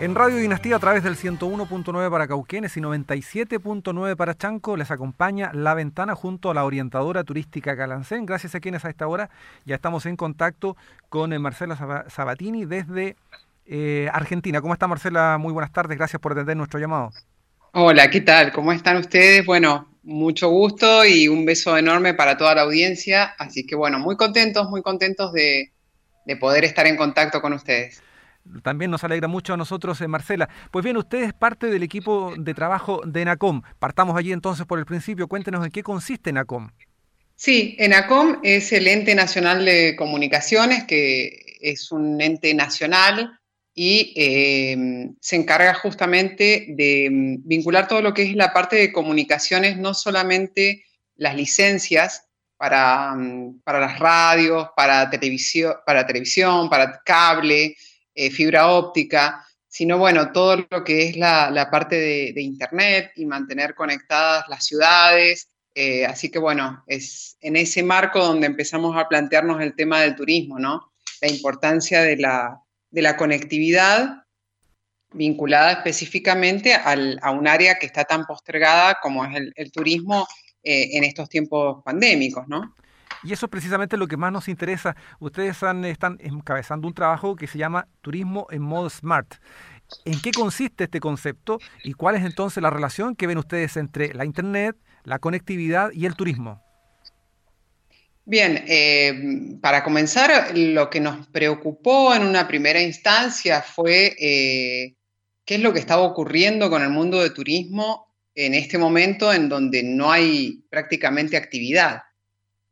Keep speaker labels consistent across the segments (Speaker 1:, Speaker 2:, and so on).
Speaker 1: En Radio Dinastía a través del 101.9 para Cauquenes y 97.9 para Chanco les acompaña La Ventana junto a la orientadora turística Calancén. Gracias a quienes a esta hora ya estamos en contacto con eh, Marcela Sabatini desde eh, Argentina. ¿Cómo está Marcela? Muy buenas tardes, gracias por atender nuestro llamado.
Speaker 2: Hola, ¿qué tal? ¿Cómo están ustedes? Bueno, mucho gusto y un beso enorme para toda la audiencia. Así que bueno, muy contentos, muy contentos de, de poder estar en contacto con ustedes
Speaker 1: también nos alegra mucho a nosotros, eh, Marcela. Pues bien, usted es parte del equipo de trabajo de ENACOM. Partamos allí entonces por el principio. Cuéntenos en qué consiste ENACOM.
Speaker 2: Sí, ENACOM es el ente nacional de comunicaciones, que es un ente nacional y em, se encarga justamente de em, vincular todo lo que es la parte de comunicaciones, no solamente las licencias para, em, para las radios, para para televisión, para cable, eh, fibra óptica, sino bueno, todo lo que es la, parte de, Internet y mantener conectadas las ciudades. Eh, así que bueno, es en ese marco donde empezamos a plantearnos el tema del turismo, ¿no? La importancia de la, conectividad vinculada específicamente a un área que está tan postergada como es el, turismo eh, en estos tiempos pandémicos, ¿no?
Speaker 1: Y eso es precisamente lo que más nos interesa. Ustedes están, encabezando un trabajo que se llama Turismo en modo smart. ¿En qué consiste este concepto y cuál es entonces la relación que ven ustedes entre la Internet, la conectividad y el turismo?
Speaker 2: Bien, eh, para comenzar, lo que nos preocupó en una primera instancia fue eh, qué es lo que estaba ocurriendo con el mundo de turismo en este momento en donde no hay prácticamente actividad.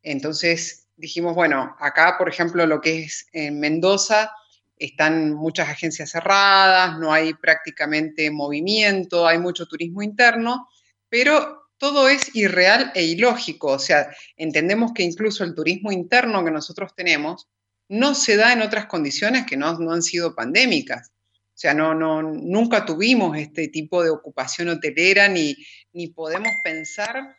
Speaker 2: Entonces dijimos, bueno, acá, por ejemplo, lo que es en Mendoza, están muchas agencias cerradas, no hay prácticamente movimiento, hay mucho turismo interno, pero todo es irreal e ilógico. O sea, entendemos que incluso el turismo interno que nosotros tenemos no se da en otras condiciones que no, han sido pandémicas. O sea, no, no, nunca tuvimos este tipo de ocupación hotelera ni, ni podemos pensar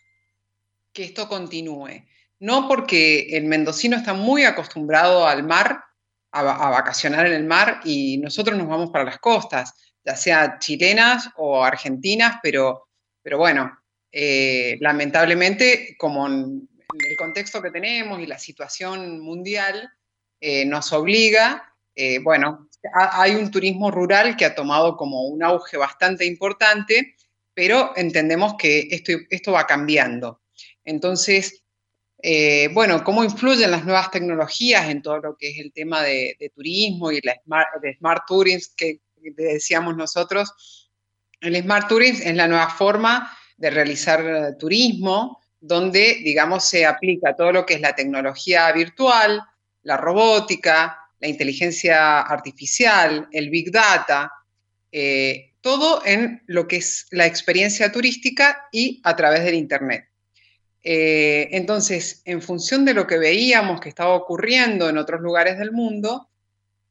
Speaker 2: que esto continúe. No porque el mendocino está muy acostumbrado al mar, a, vacacionar en el mar, y nosotros nos vamos para las costas, ya sea chilenas o argentinas, pero, pero bueno, eh, lamentablemente, como el contexto que tenemos y la situación mundial eh, nos obliga, eh, bueno, hay un turismo rural que ha tomado como un auge bastante importante, pero entendemos que esto, esto va cambiando. Entonces, eh, bueno, cómo influyen las nuevas tecnologías en todo lo que es el tema de, turismo y la smart, de smart tourism que decíamos nosotros. El smart tourism es la nueva forma de realizar eh, turismo, donde, digamos, se aplica todo lo que es la tecnología virtual, la robótica, la inteligencia artificial, el big data, eh, todo en lo que es la experiencia turística y a través del Internet. Eh, entonces, en función de lo que veíamos que estaba ocurriendo en otros lugares del mundo,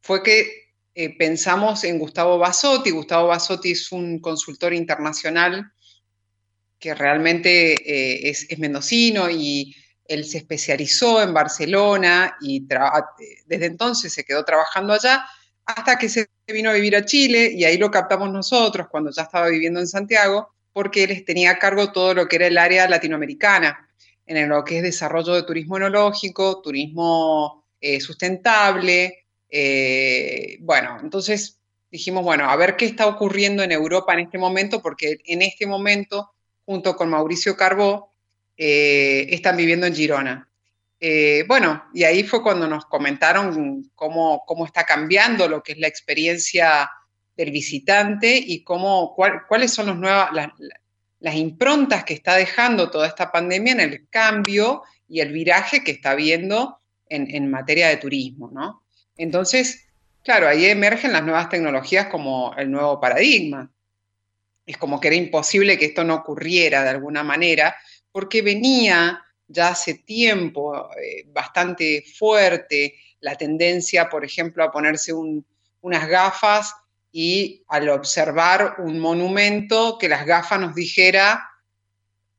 Speaker 2: fue que eh, pensamos en Gustavo Basotti. Gustavo Basotti es un consultor internacional que realmente eh, es, mendocino y él se especializó en Barcelona y desde entonces se quedó trabajando allá hasta que se vino a vivir a Chile y ahí lo captamos nosotros cuando ya estaba viviendo en Santiago porque él tenía a cargo todo lo que era el área latinoamericana en lo que es desarrollo de turismo enológico, turismo eh, sustentable. Eh, bueno, entonces dijimos, bueno, a ver qué está ocurriendo en Europa en este momento, porque en este momento, junto con Mauricio Carbó, eh, están viviendo en Girona. bueno, y ahí fue cuando nos comentaron cómo, cómo, está cambiando lo que es la experiencia del visitante y cómo, cuáles son los nuevas, las improntas que está dejando toda esta pandemia en el cambio y el viraje que está habiendo en, materia de turismo, ¿no? Entonces, claro, ahí emergen las nuevas tecnologías como el nuevo paradigma. Es como que era imposible que esto no ocurriera de alguna manera, porque venía ya hace tiempo eh, bastante fuerte la tendencia, por ejemplo, a ponerse unas gafas y al observar un monumento que las gafas nos dijera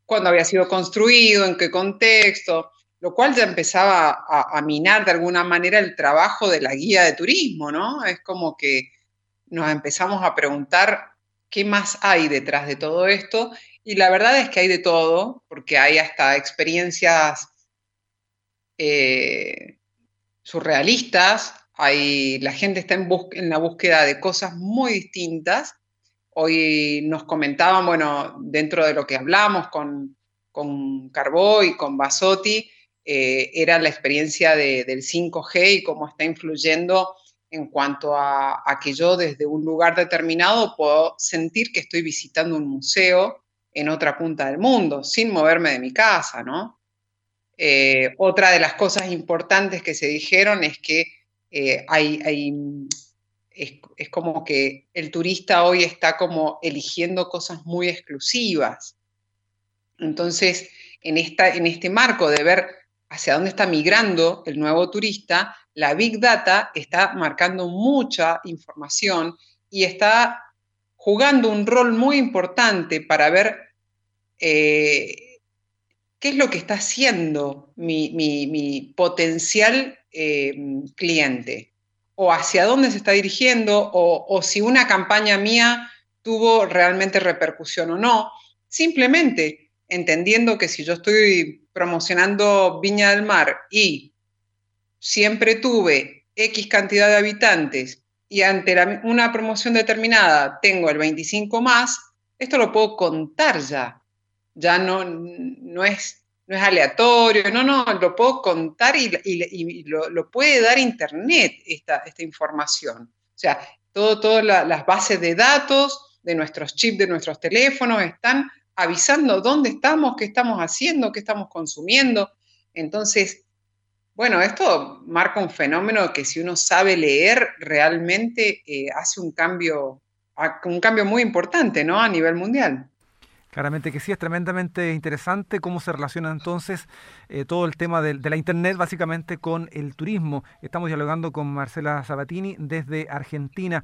Speaker 2: cuándo había sido construido, en qué contexto, lo cual ya empezaba a, minar de alguna manera el trabajo de la guía de turismo, ¿no? Es como que nos empezamos a preguntar qué más hay detrás de todo esto. Y la verdad es que hay de todo, porque hay hasta experiencias eh, surrealistas, hay, la gente está en, la búsqueda de cosas muy distintas. Hoy nos comentaban, bueno, dentro de lo que hablamos con, con Carbó y con Basotti, eh, era la experiencia del 5G y cómo está influyendo en cuanto a, que yo desde un lugar determinado puedo sentir que estoy visitando un museo en otra punta del mundo, sin moverme de mi casa, ¿no? Eh, otra de las cosas importantes que se dijeron es que eh, hay, es, como que el turista hoy está como eligiendo cosas muy exclusivas. Entonces, en, esta, en este marco de ver hacia dónde está migrando el nuevo turista, la Big Data está marcando mucha información y está jugando un rol muy importante para ver eh, qué es lo que está haciendo mi, potencial eh, cliente o hacia dónde se está dirigiendo o, o si una campaña mía tuvo realmente repercusión o no. Simplemente entendiendo que si yo estoy promocionando Viña del Mar y siempre tuve X cantidad de habitantes y ante una promoción determinada tengo el 25 más, esto lo puedo contar ya. Ya no, no, es, no es aleatorio, no, no, lo puedo contar y, lo, puede dar Internet esta, esta información. O sea, todo, todas las bases de datos de nuestros chips, de nuestros teléfonos están avisando dónde estamos, qué estamos haciendo, qué estamos consumiendo. Entonces, bueno, esto marca un fenómeno que si uno sabe leer, realmente eh, hace un cambio, un cambio muy importante, ¿no? A nivel mundial.
Speaker 1: Claramente que sí, es tremendamente interesante cómo se relaciona entonces eh, todo el tema de, la Internet básicamente con el turismo. Estamos dialogando con Marcela Sabatini desde Argentina.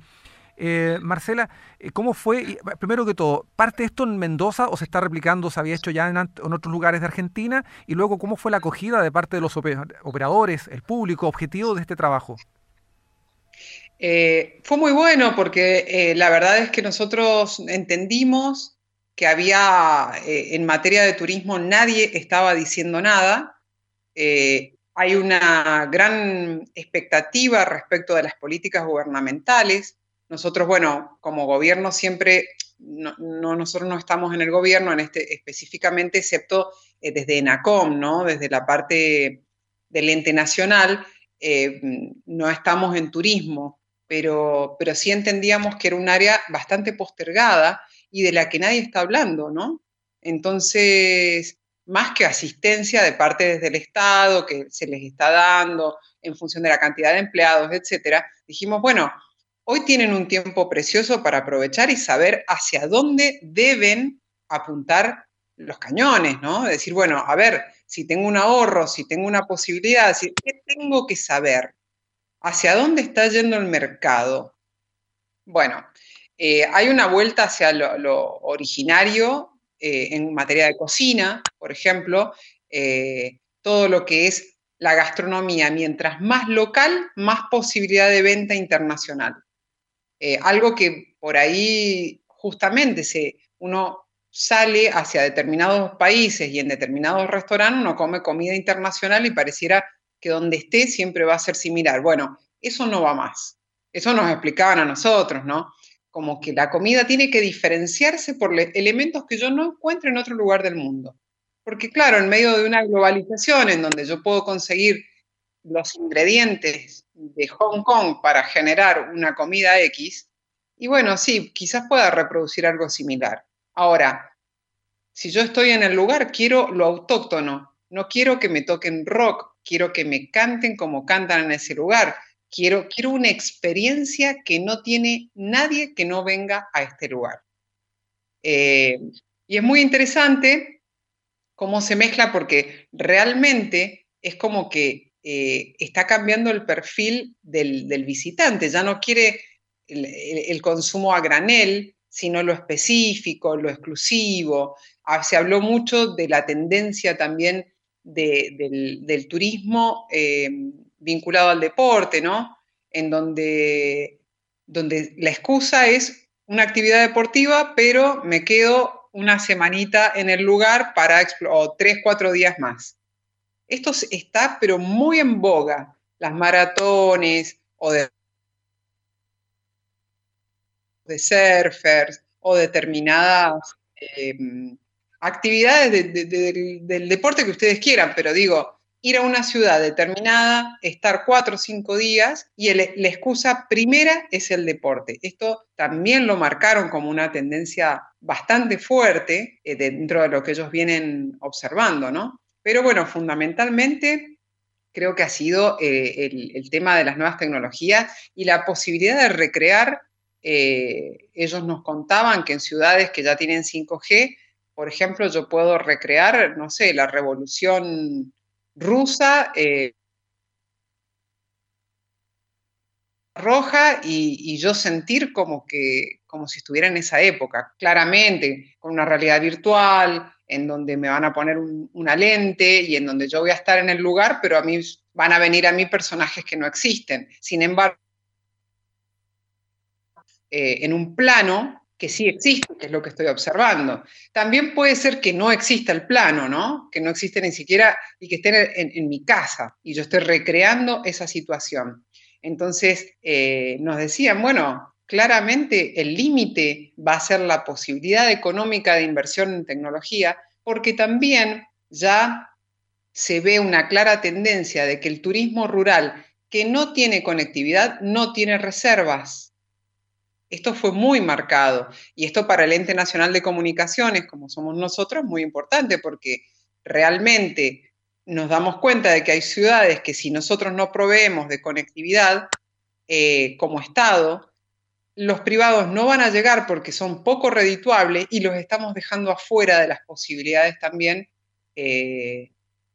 Speaker 1: Eh, Marcela, eh, ¿cómo fue? Primero que todo, ¿parte esto en Mendoza o se está replicando, se había hecho ya en, otros lugares de Argentina? Y luego, ¿cómo fue la acogida de parte de los operadores, el público objetivo de este trabajo?
Speaker 2: Fue muy bueno porque la verdad es que nosotros entendimos que había, en materia de turismo, nadie estaba diciendo nada. hay una gran expectativa respecto de las políticas gubernamentales nosotros, bueno, como gobierno siempre, no, nosotros no estamos en el gobierno en este, específicamente, excepto eh, desde ENACOM, ¿no? Desde la parte del ente nacional, eh, no estamos en turismo, pero, pero sí entendíamos que era un área bastante postergada y de la que nadie está hablando, ¿no? Entonces, más que asistencia de parte desde el Estado que se les está dando en función de la cantidad de empleados, etcétera, dijimos, bueno, Hoy tienen un tiempo precioso para aprovechar y saber hacia dónde deben apuntar los cañones, ¿no? Decir, bueno, a ver, si tengo un ahorro, si tengo una posibilidad, ¿qué tengo que saber? ¿Hacia dónde está yendo el mercado? Bueno, eh, hay una vuelta hacia lo, originario eh, en materia de cocina, por ejemplo, eh, todo lo que es la gastronomía, mientras más local, más posibilidad de venta internacional. Algo que por ahí justamente se, uno sale hacia determinados países y en determinados restaurantes uno come comida internacional y pareciera que donde esté siempre va a ser similar. Bueno, eso no va más. Eso nos explicaban a nosotros, ¿no? Como que la comida tiene que diferenciarse por elementos que yo no encuentro en otro lugar del mundo. Porque claro, en medio de una globalización en donde yo puedo conseguir los ingredientes de Hong Kong para generar una comida X, y bueno, sí, quizás pueda reproducir algo similar. Ahora, si yo estoy en el lugar, quiero lo autóctono, no quiero que me toquen rock, quiero que me canten como cantan en ese lugar, quiero, quiero una experiencia que no tiene nadie que no venga a este lugar. Eh, y es muy interesante cómo se mezcla porque realmente es como que eh, está cambiando el perfil del, visitante, ya no quiere el, consumo a granel, sino lo específico, lo exclusivo. Ah, se habló mucho de la tendencia también del, turismo eh, vinculado al deporte, ¿no? En donde donde la excusa es una actividad deportiva, pero me quedo una semanita en el lugar para o tres, cuatro días más. Esto está pero muy en boga, las maratones o de, surfers o determinadas em, actividades del deporte que ustedes quieran, pero digo, ir a una ciudad determinada, estar cuatro o cinco días y la excusa primera es el deporte. Esto también lo marcaron como una tendencia bastante fuerte eh, dentro de lo que ellos vienen observando, ¿no? Pero bueno, fundamentalmente creo que ha sido eh, el, tema de las nuevas tecnologías y la posibilidad de recrear. Eh, ellos nos contaban que en ciudades que ya tienen 5G, por ejemplo, yo puedo recrear, no sé, la revolución rusa, eh, roja y, yo sentir como que como si estuviera en esa época, claramente, con una realidad virtual, en donde me van a poner una lente y en donde yo voy a estar en el lugar, pero a mí van a venir a mí personajes que no existen. Sin embargo, eh, en un plano que sí existe, que es lo que estoy observando. También puede ser que no exista el plano, ¿no? Que no existe ni siquiera y que esté en, mi casa y yo estoy recreando esa situación. Entonces, eh, nos decían, bueno, claramente el límite va a ser la posibilidad económica de inversión en tecnología, porque también ya se ve una clara tendencia de que el turismo rural que no tiene conectividad no tiene reservas. Esto fue muy marcado y esto para el ente nacional de comunicaciones, como somos nosotros, muy importante porque realmente nos damos cuenta de que hay ciudades que si nosotros no proveemos de conectividad eh, como Estado, los privados no van a llegar porque son poco redituables y los estamos dejando afuera de las posibilidades también eh,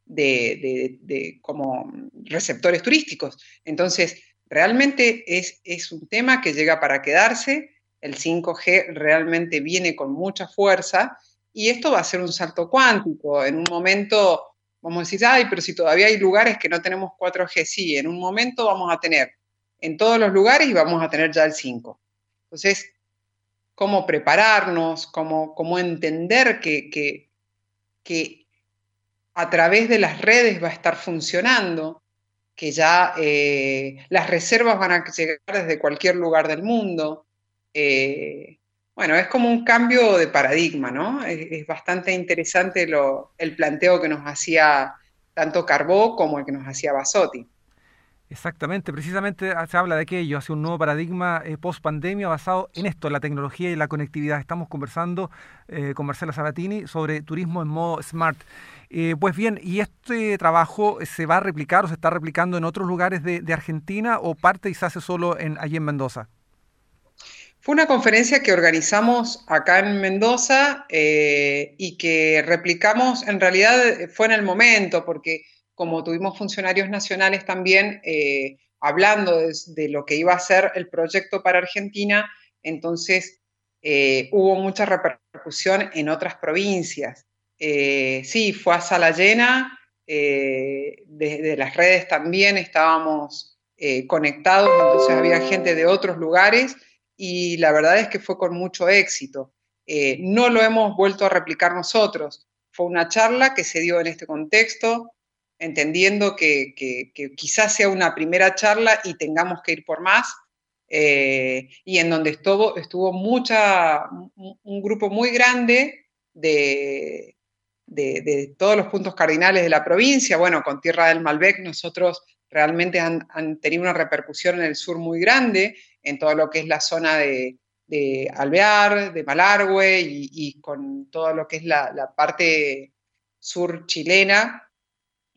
Speaker 2: de, como receptores turísticos. Entonces, Realmente es, es un tema que llega para quedarse, el 5G realmente viene con mucha fuerza y esto va a ser un salto cuántico. En un momento vamos a decir, ay, pero si todavía hay lugares que no tenemos 4G, sí, en un momento vamos a tener en todos los lugares y vamos a tener ya el 5. Entonces, cómo prepararnos, cómo, cómo entender que, que, que, a través de las redes va a estar funcionando, que ya eh, las reservas van a llegar desde cualquier lugar del mundo. Eh, bueno, es como un cambio de paradigma, ¿no? Es, bastante interesante el planteo que nos hacía tanto Carbó como el que nos hacía Basotti.
Speaker 1: Exactamente, precisamente se habla de aquello, hace un nuevo paradigma eh, post pandemia basado en esto, la tecnología y la conectividad. Estamos conversando con Marcela Sabatini sobre turismo en modo smart. Eh, pues bien, ¿y este trabajo se va a replicar o se está replicando en otros lugares de, Argentina o parte y se hace solo en, allí en Mendoza?
Speaker 2: Fue una conferencia que organizamos acá en Mendoza eh, y que replicamos, en realidad fue en el momento, porque como tuvimos funcionarios nacionales también eh, hablando de, lo que iba a ser el proyecto para Argentina, entonces hubo mucha repercusión en otras provincias. Eh, sí, fue a sala llena, eh, desde las redes también estábamos eh, conectados, entonces había gente de otros lugares y la verdad es que fue con mucho éxito. no lo hemos vuelto a replicar nosotros, fue una charla que se dio en este contexto, entendiendo que, quizás sea una primera charla y tengamos que ir por más, y en donde estuvo, estuvo mucha, un grupo muy grande de, de, todos los puntos cardinales de la provincia. Bueno, con Tierra del Malbec nosotros realmente han, tenido una repercusión en el sur muy grande, en todo lo que es la zona de, Alvear, de Malargüe y, con todo lo que es la, parte sur chilena,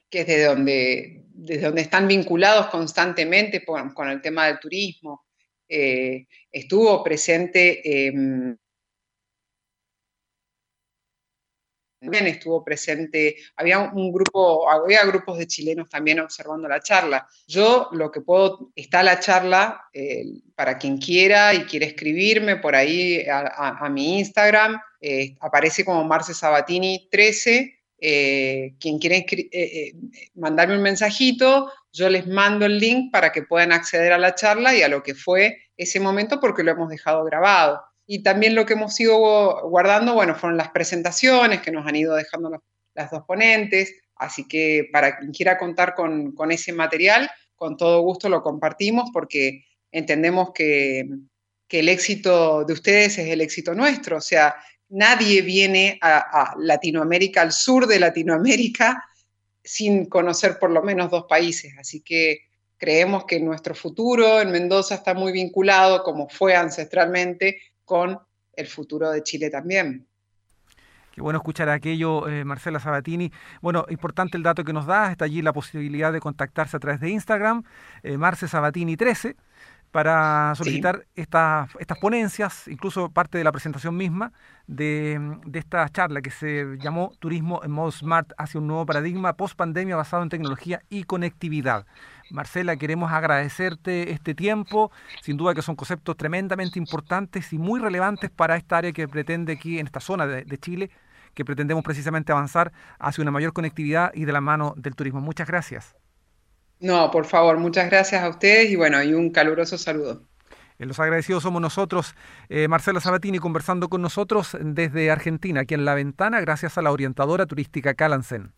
Speaker 2: que es de donde, desde donde están vinculados constantemente con, el tema del turismo. Eh, estuvo presente em, también estuvo presente, había un grupo, había grupos de chilenos también observando la charla. Yo lo que puedo, está la charla eh, para quien quiera y quiere escribirme por ahí a, mi Instagram, eh, aparece como Marce Sabatini 13, eh, quien quiere eh, mandarme un mensajito, yo les mando el link para que puedan acceder a la charla y a lo que fue ese momento porque lo hemos dejado grabado. Y también lo que hemos ido guardando, bueno, fueron las presentaciones que nos han ido dejando las dos ponentes, así que para quien quiera contar con, con ese material, con todo gusto lo compartimos porque entendemos que, que el éxito de ustedes es el éxito nuestro, o sea, nadie viene a, Latinoamérica, al sur de Latinoamérica, sin conocer por lo menos dos países. Así que creemos que nuestro futuro en Mendoza está muy vinculado, como fue ancestralmente, con el futuro de Chile también.
Speaker 1: Qué bueno escuchar aquello, eh, Marcela Sabatini. Bueno, importante el dato que nos da, está allí la posibilidad de contactarse a través de Instagram, eh, Marce Sabatini 13 para solicitar estas, estas ponencias, incluso parte de la presentación misma de, esta charla que se llamó Turismo en modo smart hacia un nuevo paradigma post pandemia basado en tecnología y conectividad. Marcela, queremos agradecerte este tiempo, sin duda que son conceptos tremendamente importantes y muy relevantes para esta área que pretende aquí en esta zona de, de Chile, que pretendemos precisamente avanzar hacia una mayor conectividad y de la mano del turismo. Muchas gracias.
Speaker 2: No, por favor, muchas gracias a ustedes y bueno, y un caluroso saludo.
Speaker 1: Eh, los agradecidos somos nosotros, eh, Marcela Sabatini, conversando con nosotros desde Argentina, aquí en La Ventana, gracias a la orientadora turística Calansen.